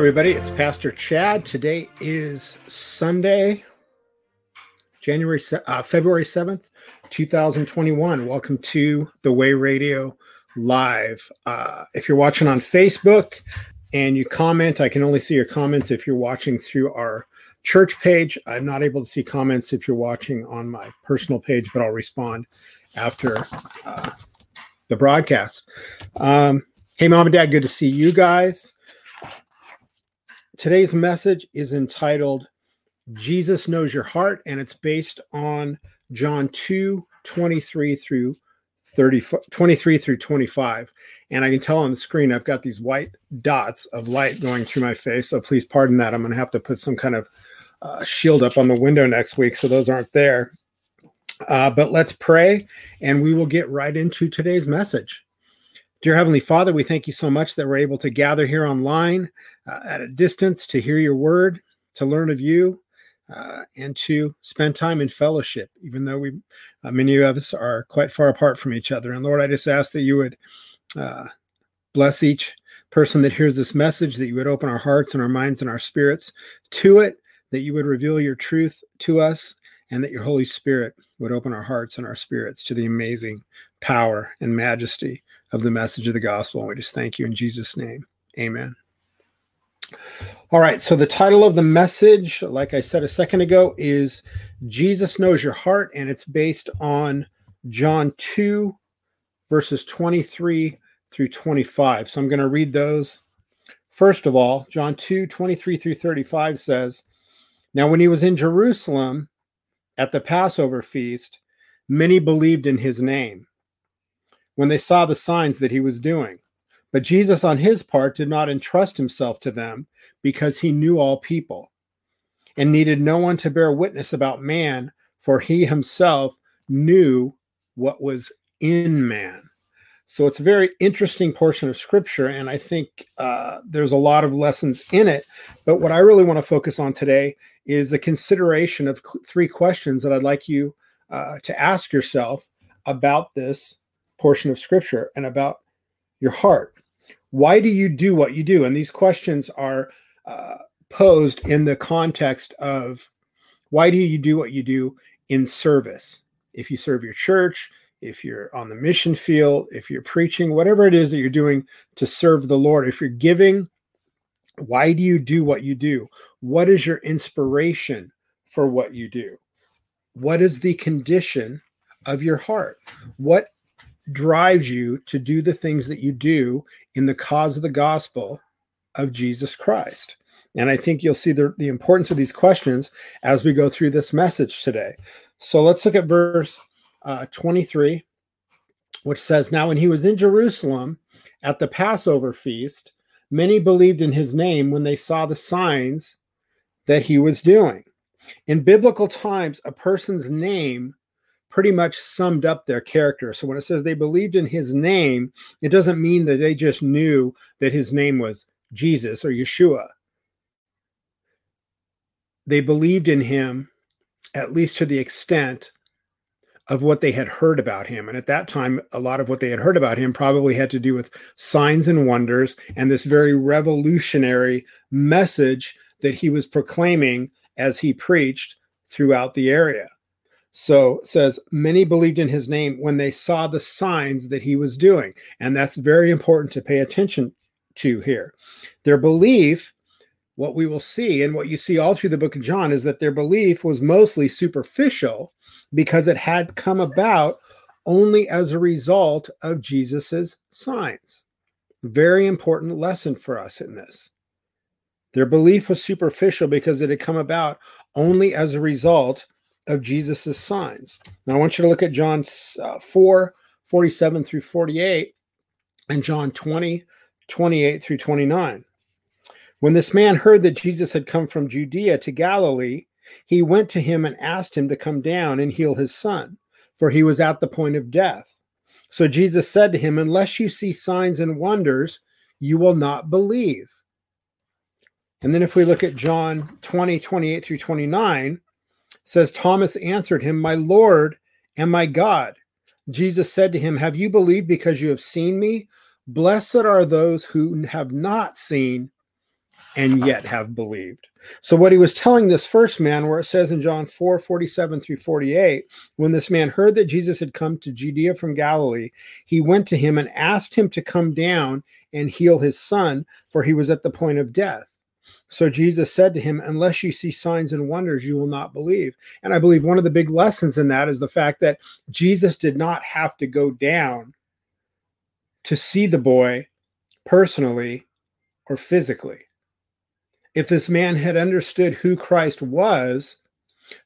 Everybody, it's Pastor Chad. Today is Sunday, January, uh, February 7th, 2021. Welcome to The Way Radio Live. Uh, if you're watching on Facebook and you comment, I can only see your comments if you're watching through our church page. I'm not able to see comments if you're watching on my personal page, but I'll respond after uh, the broadcast. Um, hey, mom and dad, good to see you guys. Today's message is entitled Jesus Knows Your Heart, and it's based on John 2 23 through 30, 23 through 25. And I can tell on the screen I've got these white dots of light going through my face. So please pardon that. I'm going to have to put some kind of uh, shield up on the window next week so those aren't there. Uh, but let's pray and we will get right into today's message. Dear Heavenly Father, we thank you so much that we're able to gather here online uh, at a distance to hear your word, to learn of you, uh, and to spend time in fellowship, even though we, uh, many of us are quite far apart from each other. And Lord, I just ask that you would uh, bless each person that hears this message, that you would open our hearts and our minds and our spirits to it, that you would reveal your truth to us, and that your Holy Spirit would open our hearts and our spirits to the amazing power and majesty of the message of the gospel. And we just thank you in Jesus' name. Amen. All right. So the title of the message, like I said a second ago, is Jesus Knows Your Heart, and it's based on John 2, verses 23 through 25. So I'm going to read those. First of all, John 2, 23 through 35 says, Now when he was in Jerusalem at the Passover feast, many believed in his name when they saw the signs that he was doing. But Jesus, on his part, did not entrust himself to them because he knew all people and needed no one to bear witness about man, for he himself knew what was in man. So it's a very interesting portion of scripture, and I think uh, there's a lot of lessons in it. But what I really want to focus on today is a consideration of three questions that I'd like you uh, to ask yourself about this portion of scripture and about your heart. Why do you do what you do? And these questions are uh, posed in the context of why do you do what you do in service? If you serve your church, if you're on the mission field, if you're preaching, whatever it is that you're doing to serve the Lord, if you're giving, why do you do what you do? What is your inspiration for what you do? What is the condition of your heart? What drives you to do the things that you do in the cause of the gospel of Jesus Christ? And I think you'll see the, the importance of these questions as we go through this message today. So let's look at verse uh, 23, which says, Now when he was in Jerusalem at the Passover feast, many believed in his name when they saw the signs that he was doing. In biblical times, a person's name pretty much summed up their character. So when it says they believed in his name, it doesn't mean that they just knew that his name was Jesus or Yeshua. They believed in him, at least to the extent of what they had heard about him. And at that time, a lot of what they had heard about him probably had to do with signs and wonders and this very revolutionary message that he was proclaiming as he preached throughout the area. So says, many believed in his name when they saw the signs that he was doing. And that's very important to pay attention to here. Their belief, what we will see, and what you see all through the book of John, is that their belief was mostly superficial because it had come about only as a result of Jesus's signs. Very important lesson for us in this. Their belief was superficial because it had come about only as a result of Jesus's signs. Now I want you to look at John uh, 4 47 through 48 and John 20 28 through 29. When this man heard that Jesus had come from Judea to Galilee, he went to him and asked him to come down and heal his son, for he was at the point of death. So Jesus said to him, Unless you see signs and wonders, you will not believe. And then if we look at John 20, 28 through 29, says Thomas answered him, My Lord and my God. Jesus said to him, Have you believed because you have seen me? Blessed are those who have not seen and yet have believed. So, what he was telling this first man, where it says in John 4 47 through 48, when this man heard that Jesus had come to Judea from Galilee, he went to him and asked him to come down and heal his son, for he was at the point of death. So Jesus said to him, Unless you see signs and wonders, you will not believe. And I believe one of the big lessons in that is the fact that Jesus did not have to go down to see the boy personally or physically if this man had understood who Christ was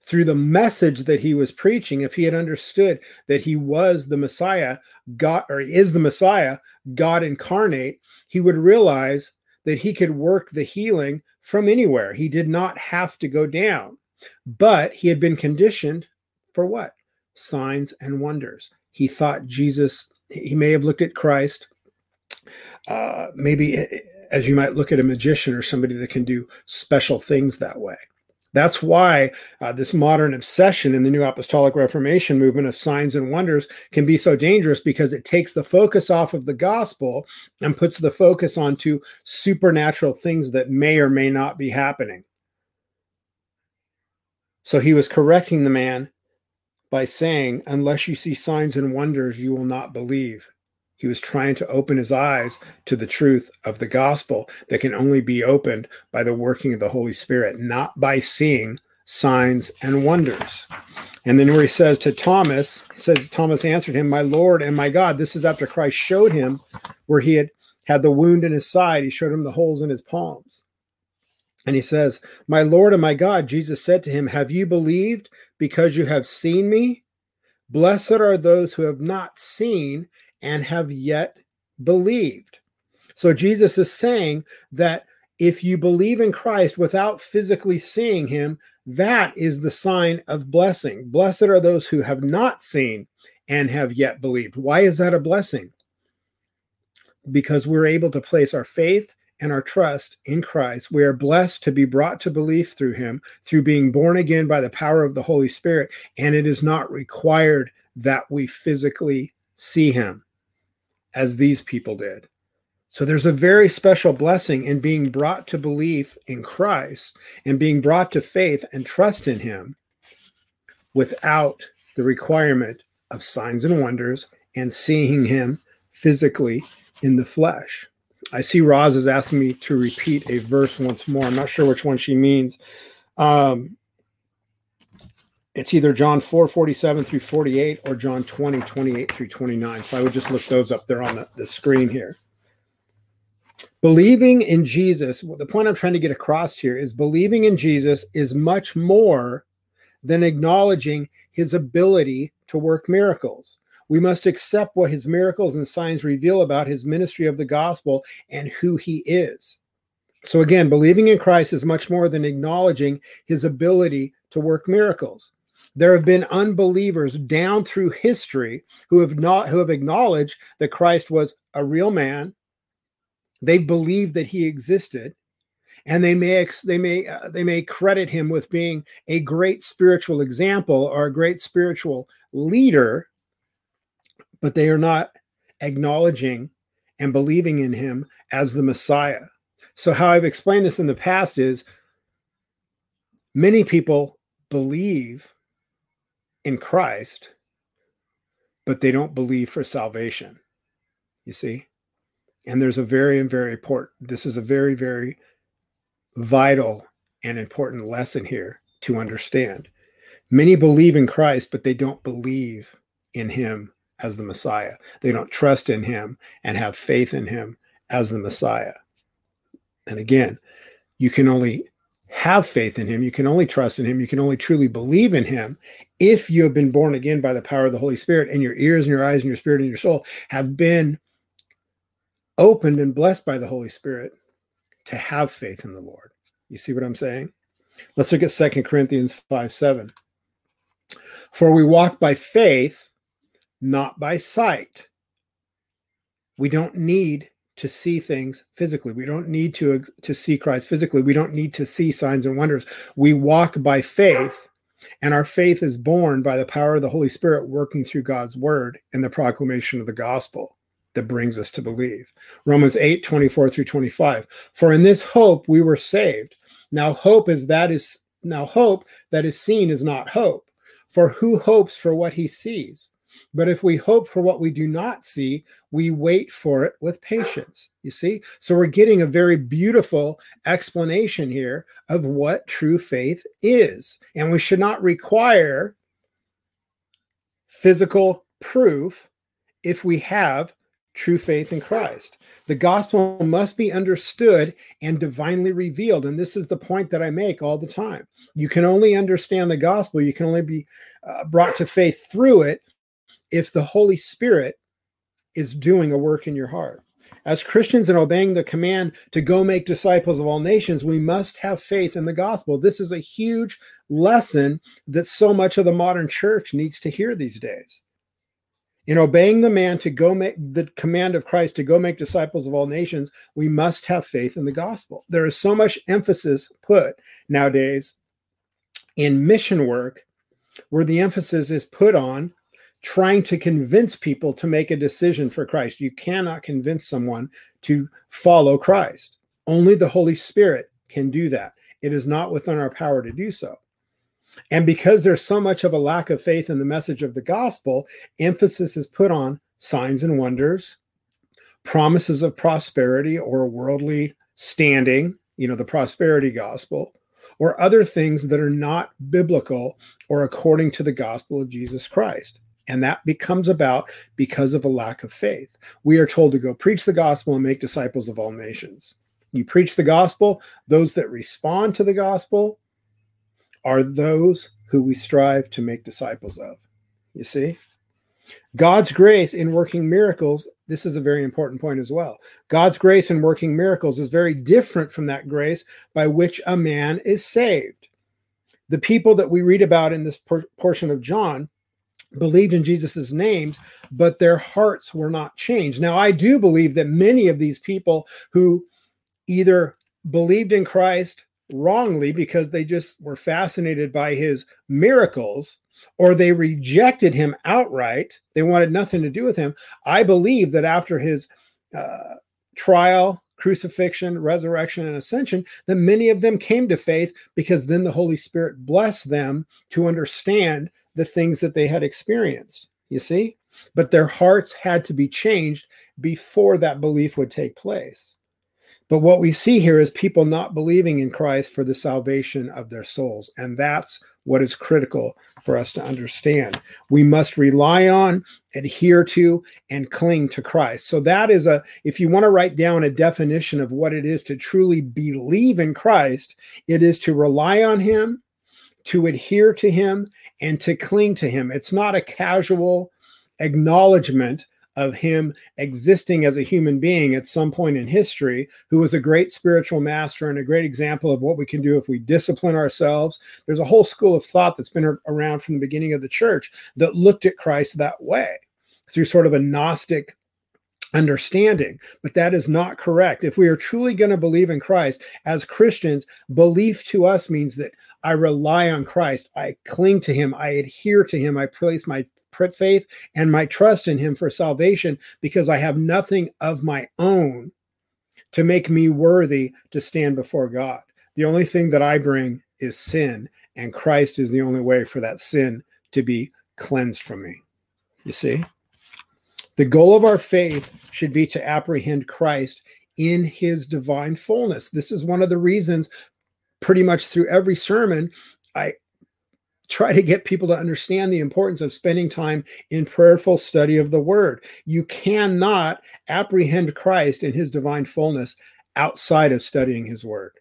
through the message that he was preaching, if he had understood that he was the Messiah, God or is the Messiah, God incarnate, he would realize that he could work the healing from anywhere. He did not have to go down, but he had been conditioned for what? Signs and wonders. He thought Jesus, he may have looked at Christ, uh, maybe as you might look at a magician or somebody that can do special things that way. That's why uh, this modern obsession in the New Apostolic Reformation movement of signs and wonders can be so dangerous because it takes the focus off of the gospel and puts the focus onto supernatural things that may or may not be happening. So he was correcting the man by saying, Unless you see signs and wonders, you will not believe. He was trying to open his eyes to the truth of the gospel that can only be opened by the working of the Holy Spirit, not by seeing signs and wonders. And then where he says to Thomas, he says, Thomas answered him, My Lord and my God. This is after Christ showed him where he had had the wound in his side. He showed him the holes in his palms. And he says, My Lord and my God, Jesus said to him, Have you believed because you have seen me? Blessed are those who have not seen and have yet believed. So Jesus is saying that if you believe in Christ without physically seeing him, that is the sign of blessing. Blessed are those who have not seen and have yet believed. Why is that a blessing? Because we're able to place our faith and our trust in Christ. We are blessed to be brought to belief through him, through being born again by the power of the Holy Spirit. And it is not required that we physically see him as these people did. So there's a very special blessing in being brought to belief in Christ and being brought to faith and trust in Him without the requirement of signs and wonders and seeing Him physically in the flesh. I see Roz is asking me to repeat a verse once more. I'm not sure which one she means. Um, it's either John 4 47 through 48 or John 20 28 through 29. So I would just look those up there on the, the screen here. Believing in Jesus, the point I'm trying to get across here is believing in Jesus is much more than acknowledging his ability to work miracles. We must accept what his miracles and signs reveal about his ministry of the gospel and who he is. So, again, believing in Christ is much more than acknowledging his ability to work miracles. There have been unbelievers down through history who have not who have acknowledged that Christ was a real man. They believed that he existed, and they may they may uh, they may credit him with being a great spiritual example or a great spiritual leader, but they are not acknowledging and believing in him as the Messiah. So how I've explained this in the past is many people believe in Christ, but they don't believe for salvation. You see? And there's a very, very important, this is a very, very vital and important lesson here to understand. Many believe in Christ, but they don't believe in him as the Messiah. They don't trust in him and have faith in him as the Messiah. And again, you can only have faith in him. You can only trust in him. You can only truly believe in him if you have been born again by the power of the Holy Spirit and your ears and your eyes and your spirit and your soul have been opened and blessed by the Holy Spirit to have faith in the Lord. You see what I'm saying? Let's look at Second Corinthians 5 7. For we walk by faith, not by sight. We don't need to see things physically. We don't need to uh, to see Christ physically. We don't need to see signs and wonders. We walk by faith, and our faith is born by the power of the Holy Spirit working through God's word and the proclamation of the gospel. that brings us to believe. Romans 8, 24 through 25. For in this hope we were saved. Now hope is that is now hope that is seen is not hope. For who hopes for what he sees? But if we hope for what we do not see, we wait for it with patience. You see? So we're getting a very beautiful explanation here of what true faith is. And we should not require physical proof if we have true faith in Christ. The gospel must be understood and divinely revealed. And this is the point that I make all the time. You can only understand the gospel, you can only be uh, brought to faith through it if the Holy Spirit is doing a work in your heart. As Christians and obeying the command to go make disciples of all nations, we must have faith in the gospel. This is a huge lesson that so much of the modern church needs to hear these days in obeying the man to go make the command of Christ to go make disciples of all nations, we must have faith in the gospel. There is so much emphasis put nowadays in mission work where the emphasis is put on trying to convince people to make a decision for Christ. You cannot convince someone to follow Christ. Only the Holy Spirit can do that. It is not within our power to do so. And because there's so much of a lack of faith in the message of the gospel, emphasis is put on signs and wonders, promises of prosperity or worldly standing, you know, the prosperity gospel, or other things that are not biblical or according to the gospel of Jesus Christ. And that becomes about because of a lack of faith. We are told to go preach the gospel and make disciples of all nations. You preach the gospel, those that respond to the gospel are those who we strive to make disciples of. You see? God's grace in working miracles, this is a very important point as well. God's grace in working miracles is very different from that grace by which a man is saved. The people that we read about in this por- portion of John believed in Jesus' names, but their hearts were not changed. Now, I do believe that many of these people who either believed in Christ wrongly because they just were fascinated by his miracles or they rejected him outright. They wanted nothing to do with him. I believe that after his uh, trial, crucifixion, resurrection, and ascension, that many of them came to faith because then the Holy Spirit blessed them to understand the things that they had experienced. You see? But their hearts had to be changed before that belief would take place. But what we see here is people not believing in Christ for the salvation of their souls. And that's what is critical for us to understand. We must rely on, adhere to, and cling to Christ. So, that is a, if you want to write down a definition of what it is to truly believe in Christ, it is to rely on Him, to adhere to Him, and to cling to Him. It's not a casual acknowledgement of him existing as a human being at some point in history, who was a great spiritual master and a great example of what we can do if we discipline ourselves. There's a whole school of thought that's been around from the beginning of the church that looked at Christ that way through sort of a Gnostic understanding, but that is not correct. If we are truly going to believe in Christ as Christians, belief to us means that I rely on Christ, I cling to him, I adhere to him, I place my faith and my trust in him for salvation because I have nothing of my own to make me worthy to stand before God. The only thing that I bring is sin, and Christ is the only way for that sin to be cleansed from me. You see? The goal of our faith should be to apprehend Christ in his divine fullness. This is one of the reasons, pretty much through every sermon, I try to get people to understand the importance of spending time in prayerful study of the word. You cannot apprehend Christ in his divine fullness outside of studying his word.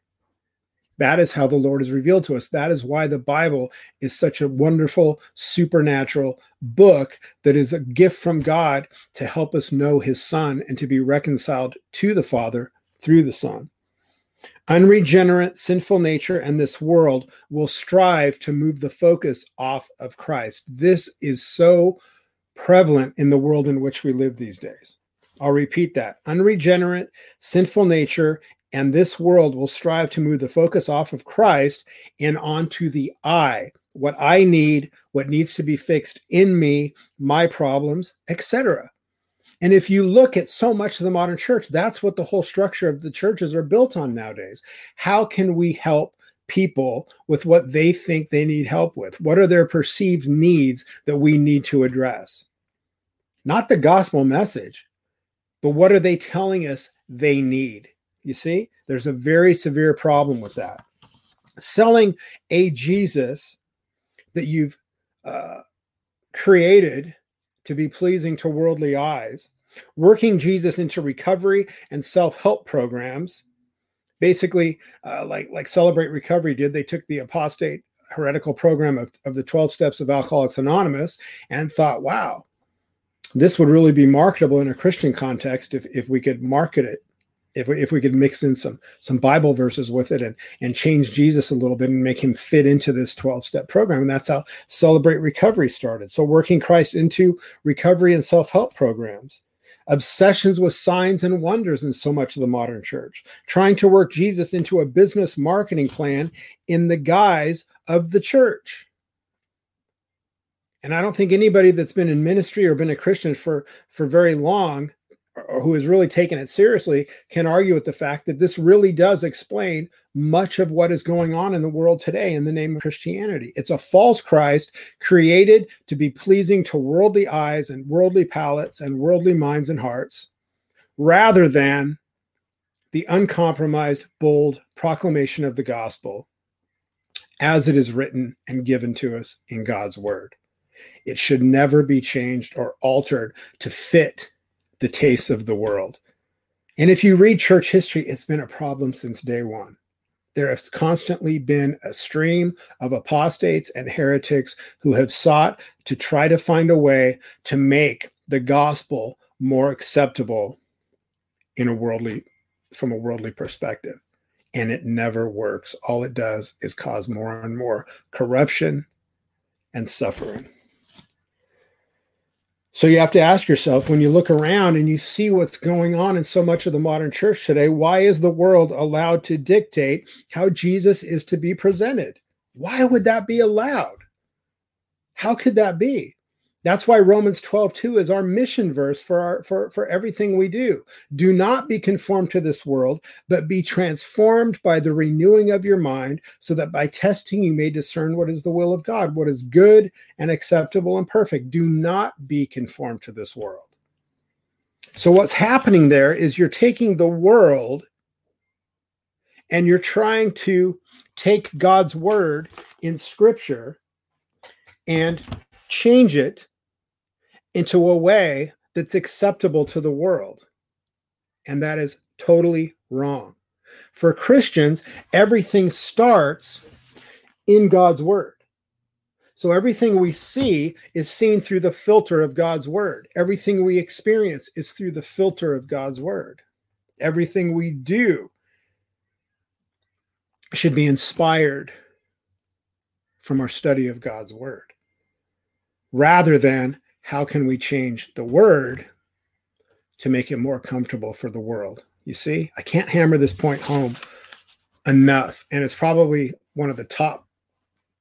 That is how the Lord is revealed to us. That is why the Bible is such a wonderful supernatural book that is a gift from God to help us know his son and to be reconciled to the Father through the Son. Unregenerate, sinful nature and this world will strive to move the focus off of Christ. This is so prevalent in the world in which we live these days. I'll repeat that. Unregenerate, sinful nature and this world will strive to move the focus off of Christ and onto the I, what I need, what needs to be fixed in me, my problems, etc. And if you look at so much of the modern church, that's what the whole structure of the churches are built on nowadays. How can we help people with what they think they need help with? What are their perceived needs that we need to address? Not the gospel message, but what are they telling us they need? You see, there's a very severe problem with that. Selling a Jesus that you've uh, created to be pleasing to worldly eyes, working Jesus into recovery and self-help programs, basically uh, like like Celebrate Recovery did. They took the apostate heretical program of, of the 12 steps of Alcoholics Anonymous and thought, wow, this would really be marketable in a Christian context if, if we could market it if we, if we could mix in some some Bible verses with it and and change Jesus a little bit and make him fit into this 12 step program. And that's how celebrate recovery started. So working Christ into recovery and self-help programs. Obsessions with signs and wonders in so much of the modern church. Trying to work Jesus into a business marketing plan in the guise of the church. And I don't think anybody that's been in ministry or been a Christian for for very long who has really taken it seriously can argue with the fact that this really does explain much of what is going on in the world today in the name of Christianity. It's a false Christ created to be pleasing to worldly eyes and worldly palates and worldly minds and hearts, rather than the uncompromised, bold proclamation of the gospel as it is written and given to us in God's word. It should never be changed or altered to fit the tastes of the world. And if you read church history, it's been a problem since day one. There has constantly been a stream of apostates and heretics who have sought to try to find a way to make the gospel more acceptable in a worldly from a worldly perspective and it never works all it does is cause more and more corruption and suffering so you have to ask yourself when you look around and you see what's going on in so much of the modern church today, why is the world allowed to dictate how Jesus is to be presented? Why would that be allowed? How could that be? That's why Romans 12, 2 is our mission verse for our for, for everything we do. Do not be conformed to this world, but be transformed by the renewing of your mind, so that by testing you may discern what is the will of God, what is good and acceptable and perfect. Do not be conformed to this world. So, what's happening there is you're taking the world and you're trying to take God's word in scripture and change it into a way that's acceptable to the world. And that is totally wrong. For Christians, everything starts in God's word. So everything we see is seen through the filter of God's word. Everything we experience is through the filter of God's word. Everything we do should be inspired from our study of God's word rather than how can we change the word to make it more comfortable for the world? You see, I can't hammer this point home enough. And it's probably one of the top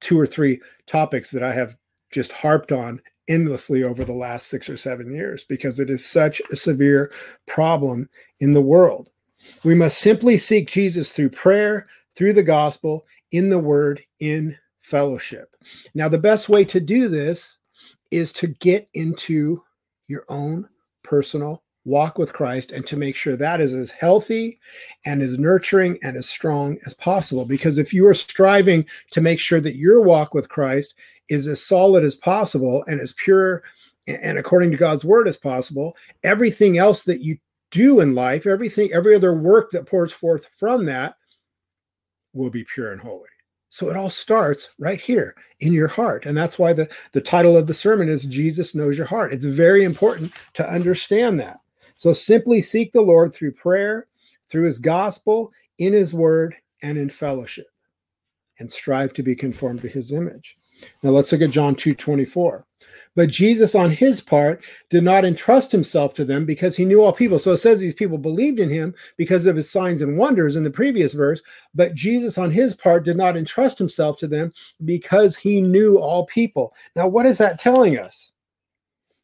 two or three topics that I have just harped on endlessly over the last six or seven years because it is such a severe problem in the world. We must simply seek Jesus through prayer, through the gospel, in the word, in fellowship. Now, the best way to do this is to get into your own personal walk with Christ and to make sure that is as healthy and as nurturing and as strong as possible. Because if you are striving to make sure that your walk with Christ is as solid as possible and as pure and according to God's word as possible, everything else that you do in life, everything, every other work that pours forth from that will be pure and holy. So it all starts right here in your heart. And that's why the, the title of the sermon is Jesus Knows Your Heart. It's very important to understand that. So simply seek the Lord through prayer, through his gospel, in his word, and in fellowship, and strive to be conformed to his image. Now let's look at John 2 24. But Jesus, on his part, did not entrust himself to them because he knew all people. So it says these people believed in him because of his signs and wonders in the previous verse. But Jesus, on his part, did not entrust himself to them because he knew all people. Now, what is that telling us?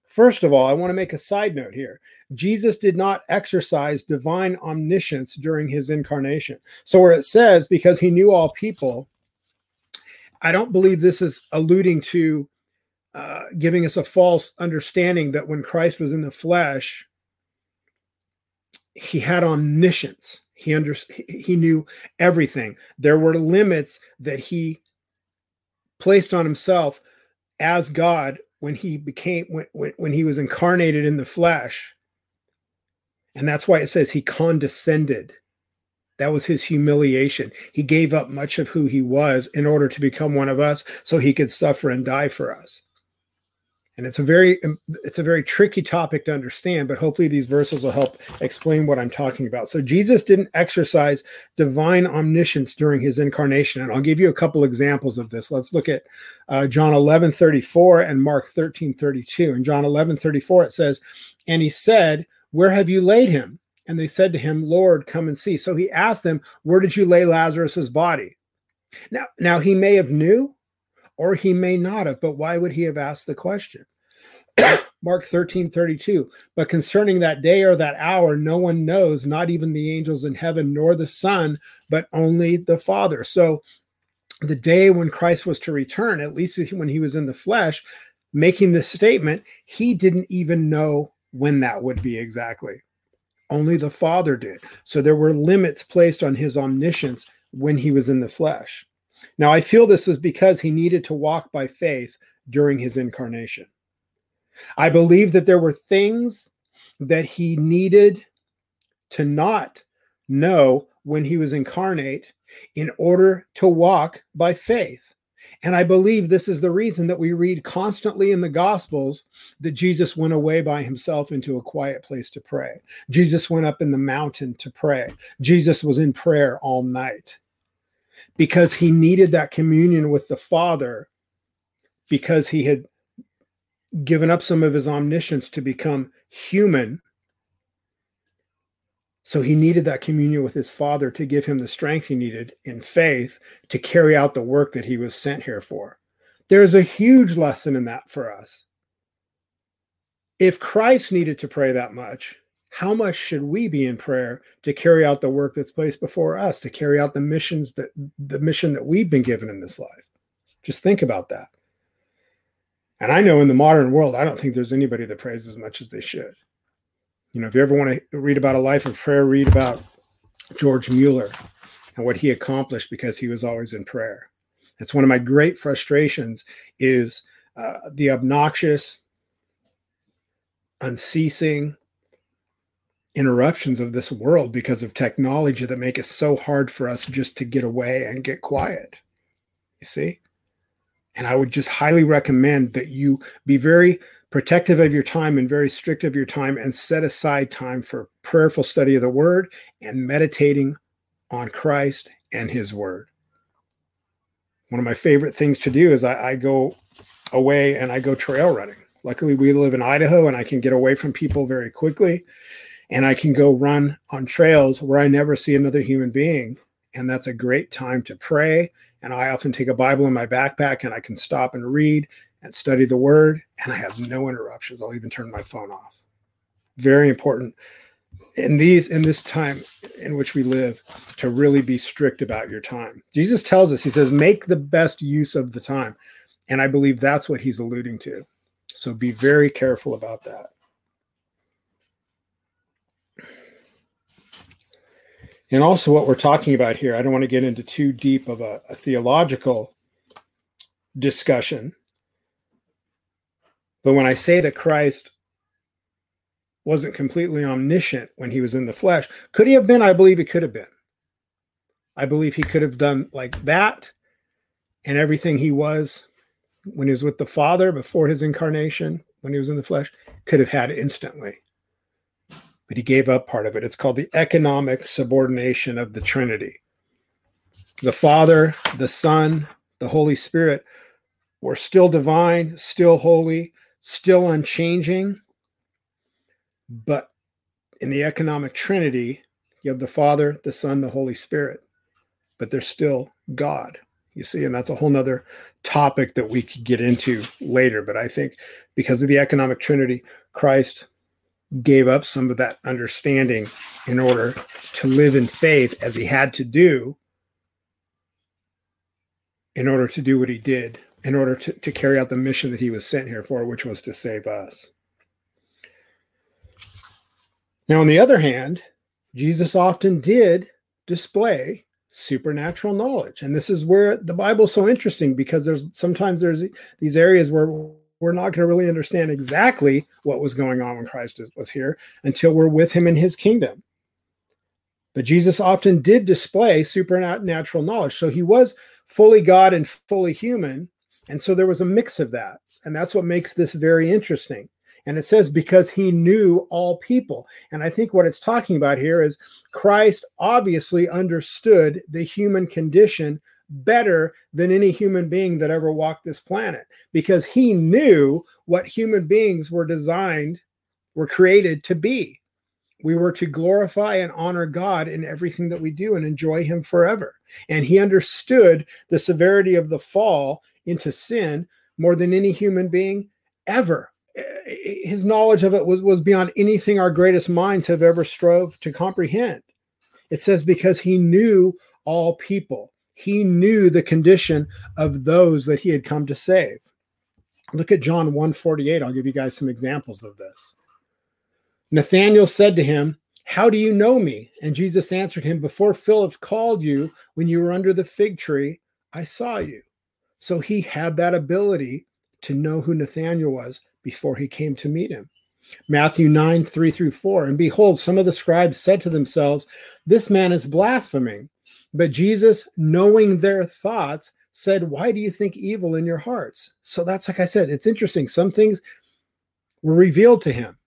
First of all, I want to make a side note here. Jesus did not exercise divine omniscience during his incarnation. So, where it says, because he knew all people, I don't believe this is alluding to uh, giving us a false understanding that when Christ was in the flesh, he had omniscience. He under, he knew everything. There were limits that he placed on himself as God when he became when, when, when he was incarnated in the flesh. And that's why it says he condescended. That was his humiliation. He gave up much of who he was in order to become one of us so he could suffer and die for us. And it's a very um, it's a very tricky topic to understand but hopefully these verses will help explain what i'm talking about. So jesus didn't exercise divine omniscience during his incarnation. And i'll give you a couple examples of this. Let's look at uh, john 11 34 and mark 13 32 in john 11 34 it says and he said where have you laid him and they said to him lord come and see so he asked them where did you lay lazarus's body now now he may have knew or he may not have, but why would he have asked the question? Mark 13, 32. But concerning that day or that hour, no one knows, not even the angels in heaven, nor the Son, but only the Father. So the day when Christ was to return, at least when he was in the flesh, making this statement, he didn't even know when that would be exactly. Only the Father did. So there were limits placed on his omniscience when he was in the flesh. Now, I feel this was because he needed to walk by faith during his incarnation. I believe that there were things that he needed to not know when he was incarnate in order to walk by faith. And I believe this is the reason that we read constantly in the Gospels that Jesus went away by himself into a quiet place to pray. Jesus went up in the mountain to pray. Jesus was in prayer all night because he needed that communion with the Father because he had given up some of his omniscience to become human. So he needed that communion with his Father to give him the strength he needed in faith to carry out the work that he was sent here for. There's a huge lesson in that for us. If Christ needed to pray that much, how much should we be in prayer to carry out the work that's placed before us to carry out the missions that the mission that we've been given in this life just think about that and i know in the modern world i don't think there's anybody that prays as much as they should you know if you ever want to read about a life of prayer read about george mueller and what he accomplished because he was always in prayer that's one of my great frustrations is uh, the obnoxious unceasing interruptions of this world because of technology that make it so hard for us just to get away and get quiet. You see? And I would just highly recommend that you be very protective of your time and very strict of your time and set aside time for prayerful study of the word and meditating on Christ and his word. One of my favorite things to do is I, I go away and I go trail running. Luckily, we live in Idaho and I can get away from people very quickly and I can go run on trails where I never see another human being. And that's a great time to pray. And I often take a Bible in my backpack and I can stop and read and study the word, and I have no interruptions. I'll even turn my phone off. Very important in these in this time in which we live to really be strict about your time. Jesus tells us, he says, make the best use of the time. And I believe that's what he's alluding to. So be very careful about that. And also, what we're talking about here, I don't want to get into too deep of a, a theological discussion. But when I say that Christ wasn't completely omniscient when he was in the flesh, could he have been? I believe he could have been. I believe he could have done like that and everything he was when he was with the Father before his incarnation, when he was in the flesh, could have had instantly but he gave up part of it. It's called the economic subordination of the Trinity. The Father, the Son, the Holy Spirit were still divine, still holy, still unchanging. But in the economic Trinity, you have the Father, the Son, the Holy Spirit, but they're still God. You see, and that's a whole nother topic that we could get into later. But I think because of the economic trinity, Christ gave up some of that understanding in order to live in faith as he had to do in order to do what he did, in order to, to carry out the mission that he was sent here for, which was to save us. Now, on the other hand, Jesus often did display supernatural knowledge. And this is where the Bible's so interesting because there's sometimes there's these areas where we're not going to really understand exactly what was going on when Christ was here until we're with him in his kingdom. But Jesus often did display supernatural knowledge. So he was fully God and fully human. And so there was a mix of that. And that's what makes this very interesting. And it says, because he knew all people. And I think what it's talking about here is Christ obviously understood the human condition better than any human being that ever walked this planet because he knew what human beings were designed, were created to be. We were to glorify and honor God in everything that we do and enjoy Him forever. And He understood the severity of the fall into sin more than any human being ever. Eh, eh, eh, his knowledge of it was, was beyond anything our greatest minds have ever strove to comprehend. It says, because He knew all people he knew the condition of those that he had come to save. Look at John 148. I'll give you guys some examples of this. Nathanael said to him, How do you know me? And Jesus answered him, Before Philip called you, when you were under the fig tree, I saw you. So he had that ability to know who Nathanael was before he came to meet him. Matthew 9, 3 through 4. And behold, some of the scribes said to themselves, This man is blaspheming. But Jesus, knowing their thoughts, said, Why do you think evil in your hearts? So that's like I said, it's interesting. Some things were revealed to him.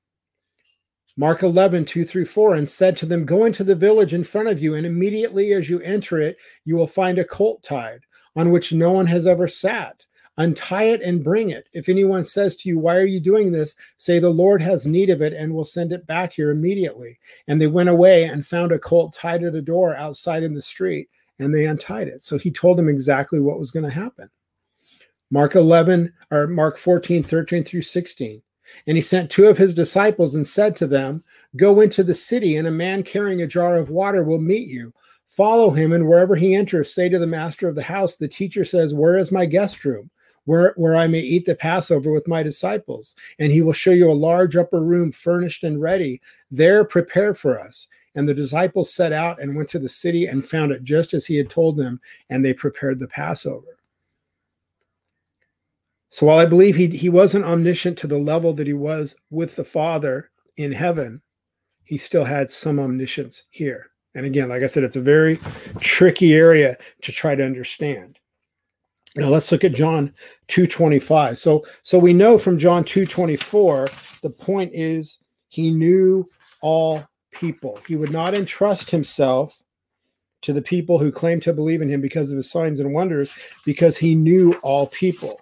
Mark 11, 2 through 4, and said to them, Go into the village in front of you, and immediately as you enter it, you will find a colt tied on which no one has ever sat Untie it and bring it. If anyone says to you, Why are you doing this? say, The Lord has need of it and will send it back here immediately. And they went away and found a colt tied at a door outside in the street, and they untied it. So he told them exactly what was going to happen. Mark 11 or Mark 14, 13 through 16. And he sent two of his disciples and said to them, Go into the city, and a man carrying a jar of water will meet you. Follow him, and wherever he enters, say to the master of the house, The teacher says, Where is my guest room? where, where I may eat the Passover with my disciples. And he will show you a large upper room furnished and ready. There prepare for us. And the disciples set out and went to the city and found it just as he had told them, and they prepared the Passover. So while I believe he, he wasn't omniscient to the level that he was with the Father in heaven, he still had some omniscience here. And again, like I said, it's a very tricky area to try to understand. Now let's look at John 2:25. So so we know from John 2:24 the point is he knew all people. He would not entrust himself to the people who claim to believe in him because of his signs and wonders because he knew all people.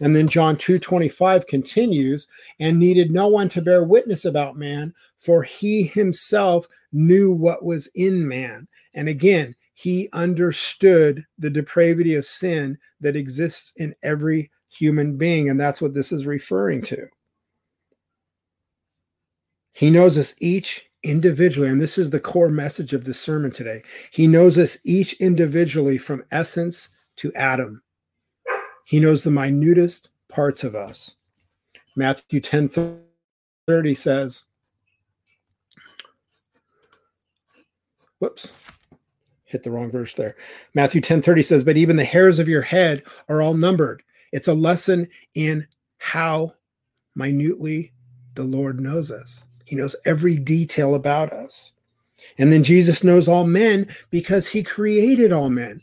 And then John 2:25 continues and needed no one to bear witness about man for he himself knew what was in man. And again, he understood the depravity of sin that exists in every human being. And that's what this is referring to. He knows us each individually. And this is the core message of the sermon today. He knows us each individually from essence to atom. He knows the minutest parts of us. Matthew 10 30 says, whoops hit the wrong verse there. Matthew 10 30 says, But even the hairs of your head are all numbered. It's a lesson in how minutely the Lord knows us. He knows every detail about us. And then Jesus knows all men because he created all men.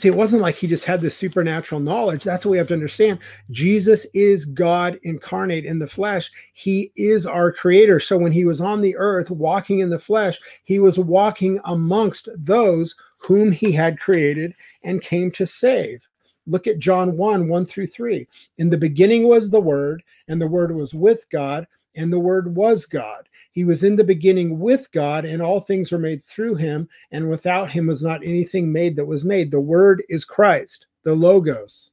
See, it wasn't like he just had this supernatural knowledge. That's what we have to understand. Jesus is God incarnate in the flesh. He is our creator. So when he was on the earth walking in the flesh, he was walking amongst those whom he had created and came to save. Look at John 1 1 through 3. In the beginning was the Word, and the Word was with God, and the Word was God. He was in the beginning with God, and all things were made through him, and without him was not anything made that was made. The Word is Christ. the logos.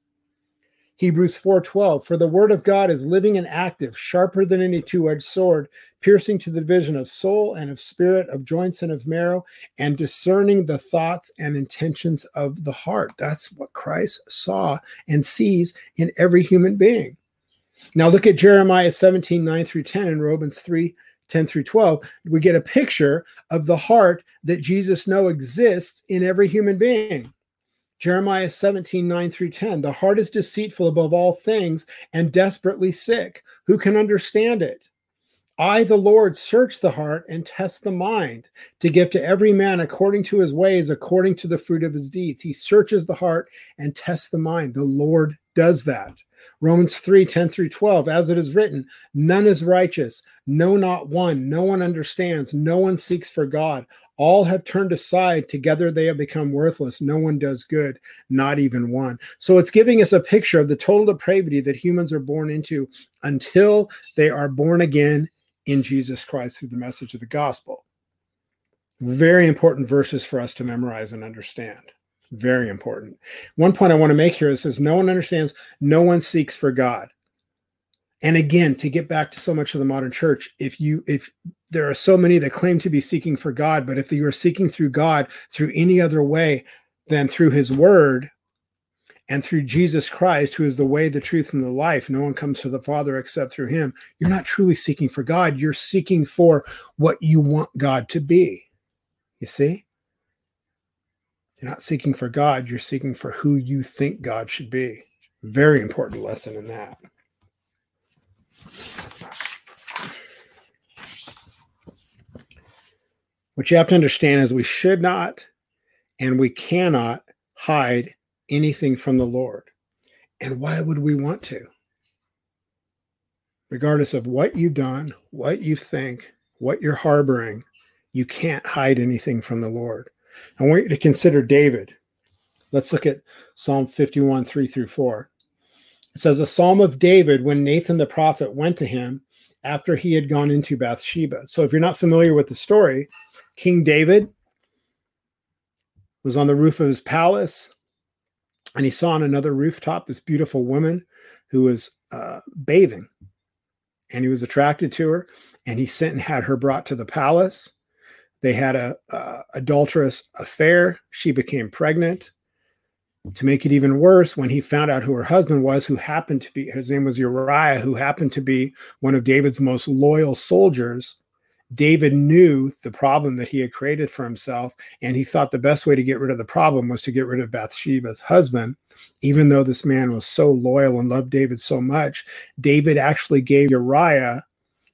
Hebrews 4:12 For the word of God is living and active, sharper than any two-edged sword, piercing to the division of soul and of spirit, of joints and of marrow, and discerning the thoughts and intentions of the heart. That's what Christ saw and sees in every human being. Now look at Jeremiah 17, 9 through 10 and Romans 3, 10 through 12. We get a picture of the heart that Jesus knows exists in every human being. Jeremiah 17, 9 through 10. The heart is deceitful above all things and desperately sick. Who can understand it? I, the Lord, search the heart and test the mind to give to every man according to his ways, according to the fruit of his deeds. He searches the heart and tests the mind. The Lord does that. Romans 3 10 through 12, as it is written, none is righteous, no, not one. No one understands, no one seeks for God. All have turned aside. Together they have become worthless. No one does good, not even one. So it's giving us a picture of the total depravity that humans are born into until they are born again in Jesus Christ through the message of the gospel. Very important verses for us to memorize and understand. Very important. One point I want to make here is says, No one understands, no one seeks for God. And again, to get back to so much of the modern church, if you if there are so many that claim to be seeking for God, but if you are seeking through God through any other way than through his word and through Jesus Christ, who is the way, the truth, and the life, no one comes to the Father except through him, you're not truly seeking for God. You're seeking for what you want God to be. You see? You're not seeking for God, you're seeking for who you think God should be. Very important lesson in that. What you have to understand is we should not and we cannot hide anything from the Lord. And why would we want to? Regardless of what you've done, what you think, what you're harboring, you can't hide anything from the Lord. I want you to consider David. Let's look at Psalm 51, 3 through 4. It says, A psalm of David when Nathan the prophet went to him after he had gone into Bathsheba. So if you're not familiar with the story, King David was on the roof of his palace and he saw on another rooftop this beautiful woman who was uh, bathing. And he was attracted to her and he sent and had her brought to the palace. They had a, a adulterous affair. She became pregnant. To make it even worse when he found out who her husband was who happened to be his name was uriah who happened to be one of david's most loyal soldiers David knew the problem that he had created for himself, and he thought the best way to get rid of the problem was to get rid of Bathsheba's husband. Even though this man was so loyal and loved David so much, David actually gave Uriah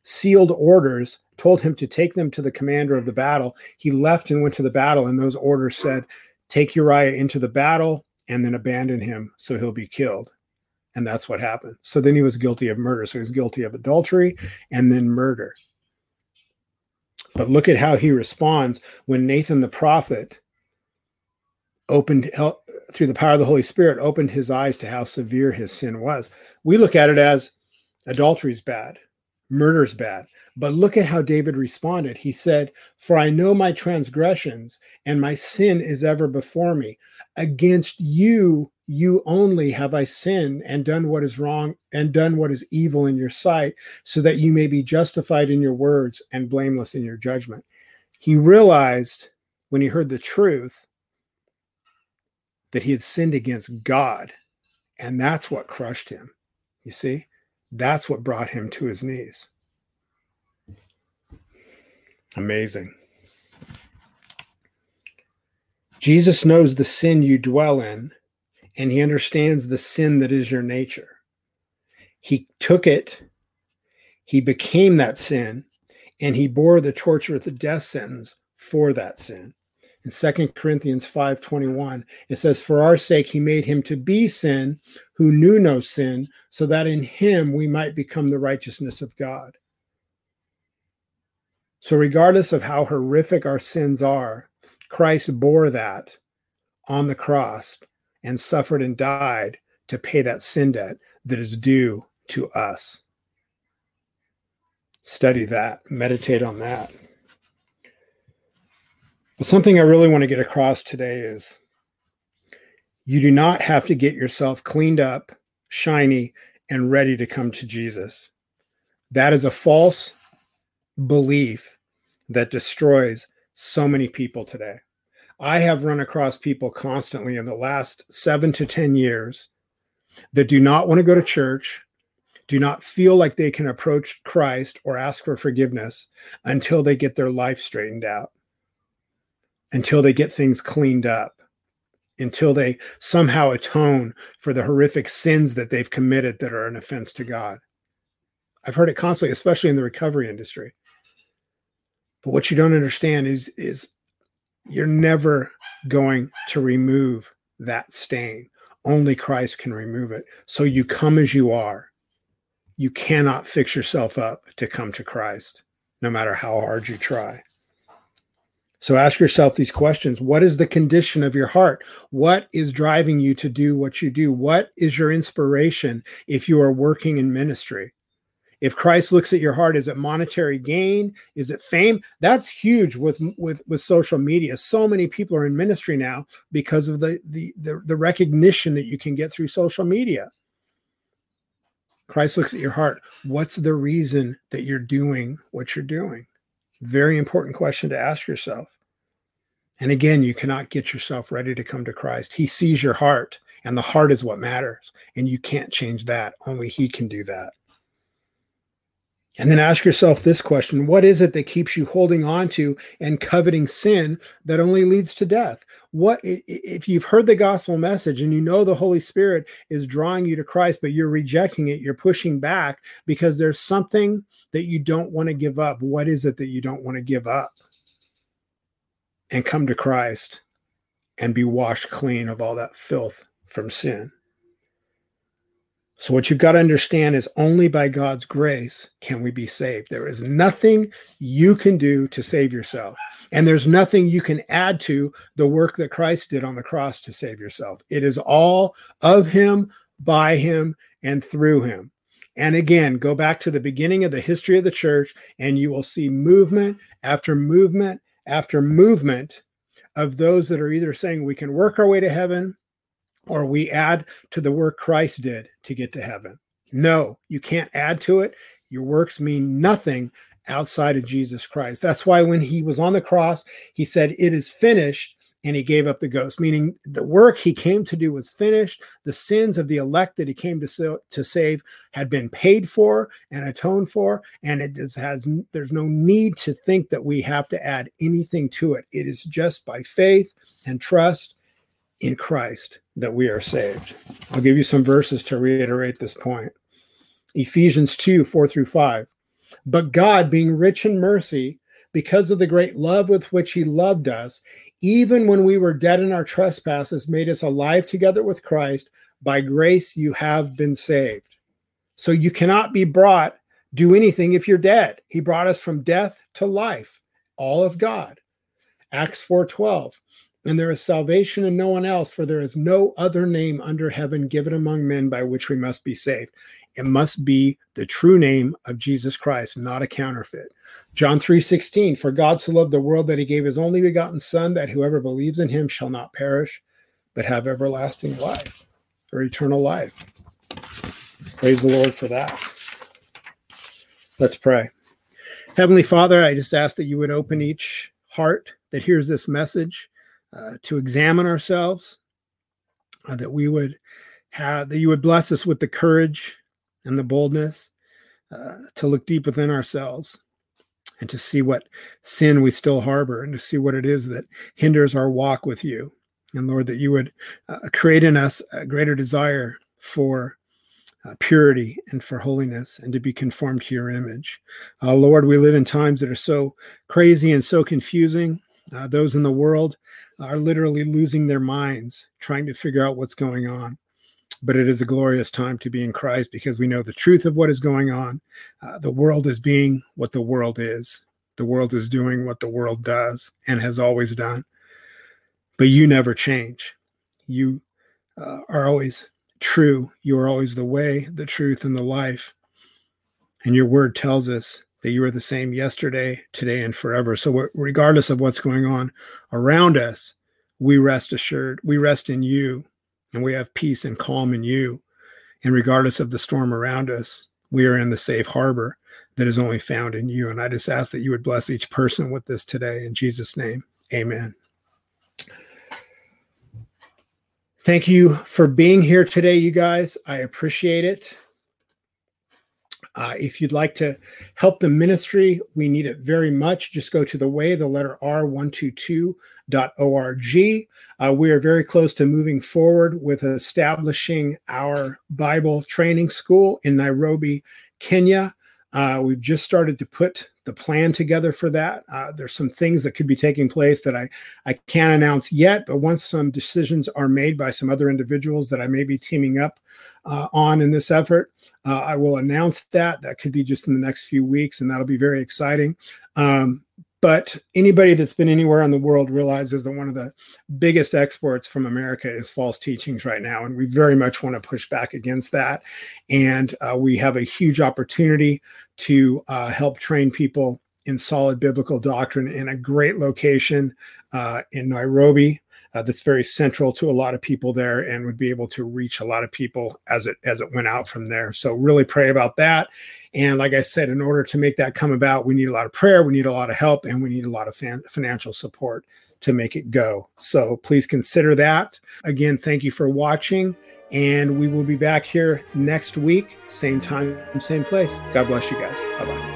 sealed orders, told him to take them to the commander of the battle. He left and went to the battle, and those orders said, Take Uriah into the battle and then abandon him so he'll be killed. And that's what happened. So then he was guilty of murder. So he was guilty of adultery and then murder. But look at how he responds when Nathan the prophet opened through the power of the Holy Spirit opened his eyes to how severe his sin was. We look at it as adultery is bad, murder is bad. But look at how David responded. He said, For I know my transgressions, and my sin is ever before me. Against you, you only have I sinned and done what is wrong and done what is evil in your sight, so that you may be justified in your words and blameless in your judgment. He realized when he heard the truth that he had sinned against God, and that's what crushed him. You see, that's what brought him to his knees. Amazing. Jesus knows the sin you dwell in and he understands the sin that is your nature. He took it, he became that sin, and he bore the torture of the death sentence for that sin. In 2 Corinthians 5:21, it says, For our sake he made him to be sin who knew no sin, so that in him we might become the righteousness of God. So, regardless of how horrific our sins are, Christ bore that on the cross and suffered and died to pay that sin debt that is due to us. Study that, meditate on that. But something I really want to get across today is You do not have to get yourself cleaned up, shiny, and ready to come to Jesus. That is a false belief that destroys so many people today. I have run across people constantly in the last seven to 10 years that do not want to go to church, do not feel like they can approach Christ or ask for forgiveness until they get their life straightened out, until they get things cleaned up, until they somehow atone for the horrific sins that they've committed that are an offense to God. I've heard it constantly, especially in the recovery industry. But what you don't understand is, is you're never going to remove that stain. Only Christ can remove it. So you come as you are. You cannot fix yourself up to come to Christ, no matter how hard you try. So ask yourself these questions What is the condition of your heart? What is driving you to do what you do? What is your inspiration if you are working in ministry? If Christ looks at your heart, is it monetary gain? Is it fame? That's huge with with with social media. So many people are in ministry now because of the the the, the recognition that you can get through social media. Christ looks at your heart. What's the reason that you're doing what you're doing? Very important question to ask yourself. And again, you cannot get yourself ready to come to Christ. He sees your heart, and the heart is what matters. And you can't change that. Only He can do that. And then ask yourself this question What is it that keeps you holding on to and coveting sin that only leads to death? What if you've heard the gospel message and you know the Holy Spirit is drawing you to Christ, but you're rejecting it, you're pushing back because there's something that you don't want to give up? What is it that you don't want to give up? And come to Christ and be washed clean of all that filth from sin. So, what you've got to understand is only by God's grace can we be saved. There is nothing you can do to save yourself. And there's nothing you can add to the work that Christ did on the cross to save yourself. It is all of Him, by Him, and through Him. And again, go back to the beginning of the history of the church, and you will see movement after movement after movement of those that are either saying we can work our way to heaven or we add to the work Christ did to get to heaven. No, you can't add to it. Your works mean nothing outside of Jesus Christ. That's why when he was on the cross, he said, It is finished. And he gave up the ghost, meaning the work he came to do was finished. The sins of the elect that he came to, to save had been paid for and atoned for. And it just has, there's no need to think that we have to add anything to it. It is just by faith and trust in Christ that we are saved. I'll give you some verses to reiterate this point. Ephesians 2 4 through 5. But God, being rich in mercy, because of the great love with which he loved us, even when we were dead in our trespasses, made us alive together with Christ. By grace you have been saved. So you cannot be brought, do anything if you're dead. He brought us from death to life, all of God. Acts 4:12 and there is salvation in no one else, for there is no other name under heaven given among men by which we must be saved. It must be the true name of Jesus Christ, not a counterfeit. John 3 16, for God so loved the world that he gave his only begotten Son, that whoever believes in him shall not perish, but have everlasting life or eternal life. Praise the Lord for that. Let's pray. Heavenly Father, I just ask that you would open each heart that hears this message uh, to examine ourselves, uh, that we would have, that you would bless us with the courage and the boldness uh, to look deep within ourselves and to see what sin we still harbor and to see what it is that hinders our walk with you. And Lord, that you would uh, create in us a greater desire for uh, purity and for holiness and to be conformed to your image. Uh, Lord, we live in times that are so crazy and so confusing. Uh, those in the world are literally losing their minds trying to figure out what's going on. But it is a glorious time to be in Christ because we know the truth of what is going on. Uh, the world is being what the world is, the world is doing what the world does and has always done. But you never change. You uh, are always true. You are always the way, the truth, and the life. And your word tells us that you are the same yesterday, today, and forever. So, regardless of what's going on around us, we rest assured, we rest in you and we have peace and calm in you. And regardless of the storm around us, we are in the safe harbor that is only found in you. And I just ask that you would bless each person with this today. In Jesus' name, amen. Thank you for being here today, you guys. I appreciate it. Uh, if you'd like to help the ministry, we need it very much. Just go to the way, the letter r122.org. Uh, we are very close to moving forward with establishing our Bible training school in Nairobi, Kenya. Uh, we've just started to put the plan together for that. Uh, there's some things that could be taking place that I, I can't announce yet, but once some decisions are made by some other individuals that I may be teaming up uh, on in this effort, uh, I will announce that. That could be just in the next few weeks, and that'll be very exciting. Um, but anybody that's been anywhere in the world realizes that one of the biggest exports from America is false teachings right now. And we very much want to push back against that. And uh, we have a huge opportunity to uh, help train people in solid biblical doctrine in a great location uh, in Nairobi uh, that's very central to a lot of people there and would be able to reach a lot of people as it as it went out from there. So really pray about that. And like I said, in order to make that come about, we need a lot of prayer, we need a lot of help, and we need a lot of fan- financial support to make it go. So please consider that. Again, thank you for watching. And we will be back here next week, same time, same place. God bless you guys. Bye bye.